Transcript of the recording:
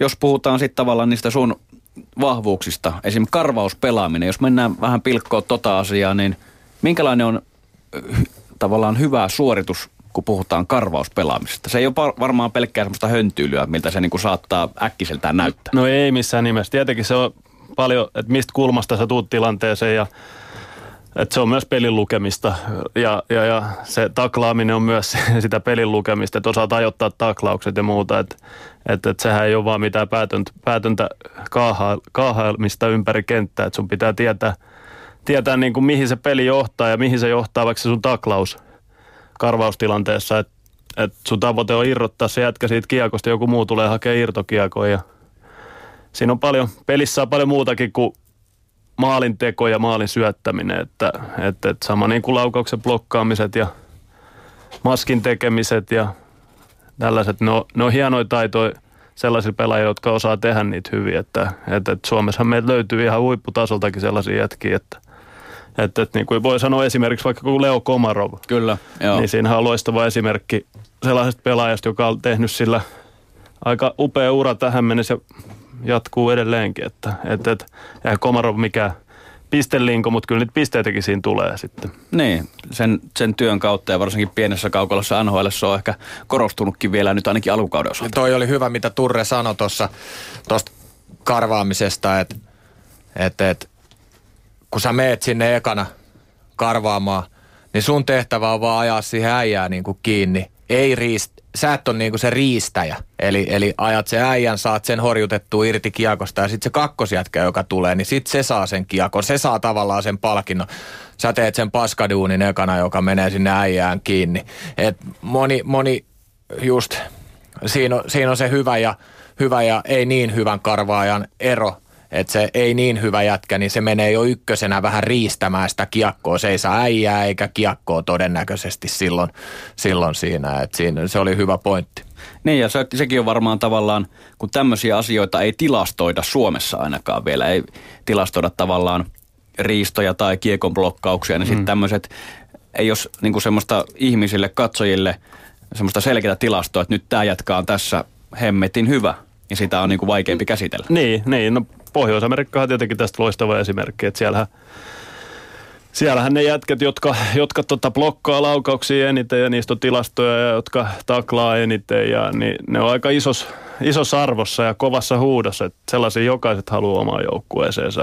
jos puhutaan sitten tavallaan niistä sun vahvuuksista, esimerkiksi karvauspelaaminen, jos mennään vähän pilkkoon tota asiaa, niin minkälainen on tavallaan hyvä suoritus, kun puhutaan karvauspelaamisesta? Se ei ole varmaan pelkkää semmoista höntyylyä, miltä se niin kuin saattaa äkkiseltään näyttää. No ei missään nimessä. Tietenkin se on paljon, että mistä kulmasta sä tuut tilanteeseen ja että se on myös pelin lukemista ja, ja, ja se taklaaminen on myös sitä pelin lukemista, että osaat ajoittaa taklaukset ja muuta. Että että, että sehän ei ole vaan mitään päätöntä, päätöntä kaaha, kaahailmista ympäri kenttää, että sun pitää tietää, tietää niin kuin mihin se peli johtaa ja mihin se johtaa vaikka se sun taklaus karvaustilanteessa, että että sun tavoite on irrottaa se jätkä siitä kiekosta, joku muu tulee hakemaan irtokiekoja. Ja siinä on paljon, pelissä on paljon muutakin kuin maalin teko ja maalin syöttäminen, että, että, että sama niin kuin laukauksen blokkaamiset ja maskin tekemiset ja tällaiset, ne on, ne on hienoja taitoja sellaisilla pelaajilla, jotka osaa tehdä niitä hyvin, että, että, että Suomessa meillä löytyy ihan huipputasoltakin sellaisia jätkiä, että, että, että niin kuin voi sanoa esimerkiksi vaikka kuin Leo Komarov. Kyllä, joo. Niin siinä on loistava esimerkki sellaisesta pelaajasta, joka on tehnyt sillä aika upea ura tähän mennessä ja jatkuu edelleenkin. Että, että, että eihän Komarov mikään pistelinko, mutta kyllä niitä pisteitäkin siinä tulee sitten. Niin, sen, sen työn kautta ja varsinkin pienessä kaukolossa NHL se on ehkä korostunutkin vielä nyt ainakin alukauden osalta. Toi oli hyvä, mitä Turre sanoi tuossa tuosta karvaamisesta, että et, et, kun sä meet sinne ekana karvaamaan, niin sun tehtävä on vaan ajaa siihen äijää niin kuin kiinni. Ei riist, sä et ole niinku se riistäjä. Eli, eli ajat sen äijän, saat sen horjutettua irti kiekosta ja sitten se kakkosjätkä, joka tulee, niin sitten se saa sen kiekon. Se saa tavallaan sen palkinnon. Sä teet sen paskaduunin ekana, joka menee sinne äijään kiinni. Et moni, moni just, siinä on, siinä on se hyvä ja, hyvä ja ei niin hyvän karvaajan ero – että se ei niin hyvä jätkä, niin se menee jo ykkösenä vähän riistämään sitä kiekkoa. Se ei saa äijää eikä kiekkoa todennäköisesti silloin, silloin siinä. että siinä. Se oli hyvä pointti. Niin ja se, sekin on varmaan tavallaan, kun tämmöisiä asioita ei tilastoida Suomessa ainakaan vielä, ei tilastoida tavallaan riistoja tai kiekon blokkauksia, niin mm. sitten tämmöiset ei ole niin semmoista ihmisille, katsojille semmoista selkeää tilastoa, että nyt tämä jatkaa tässä hemmetin hyvä ja sitä on niin kuin vaikeampi käsitellä. Niin, niin no Pohjois-Amerikka on tietenkin tästä loistava esimerkki, että siellähän Siellähän ne jätket, jotka, jotka tota blokkaa laukauksia eniten ja niistä on tilastoja ja jotka taklaa eniten ja niin ne on aika isos, isos arvossa ja kovassa huudossa, että sellaisia jokaiset haluaa omaan joukkueeseensa.